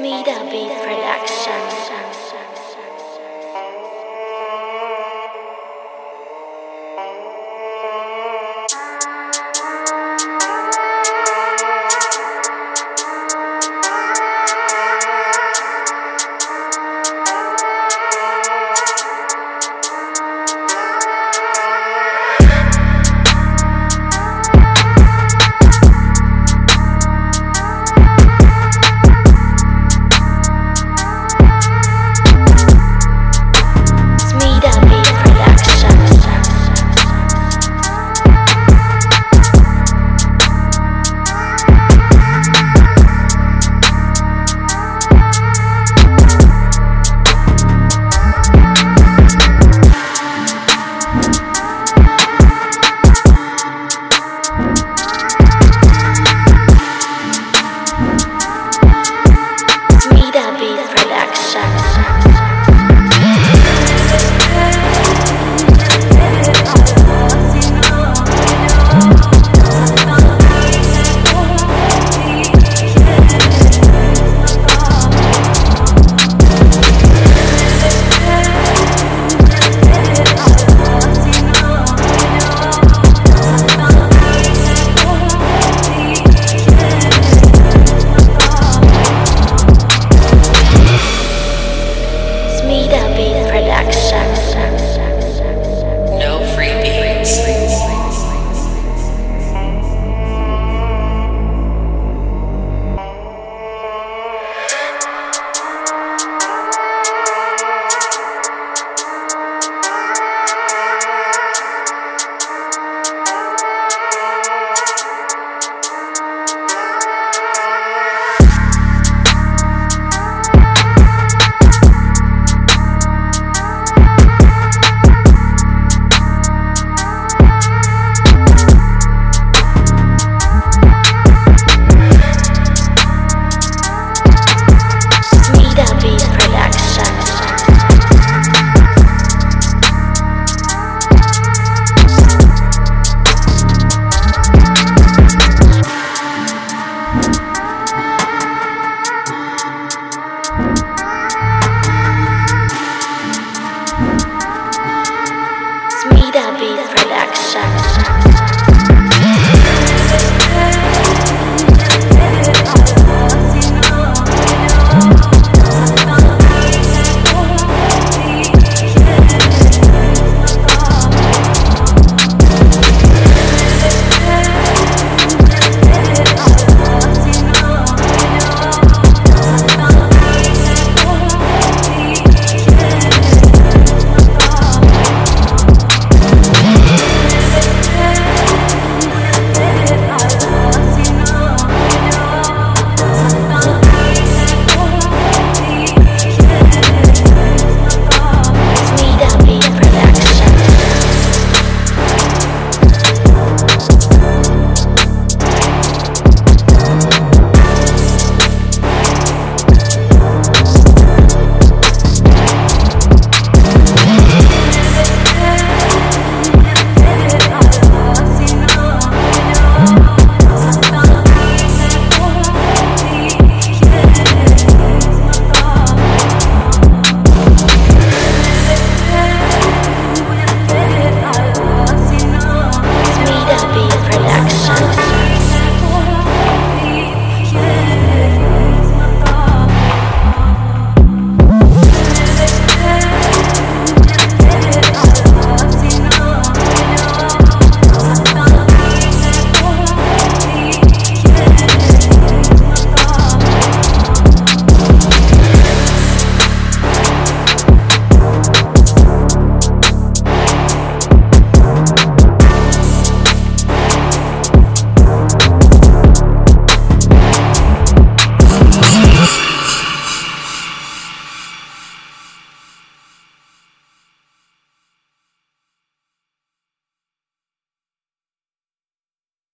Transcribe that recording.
Meet a Beat Production.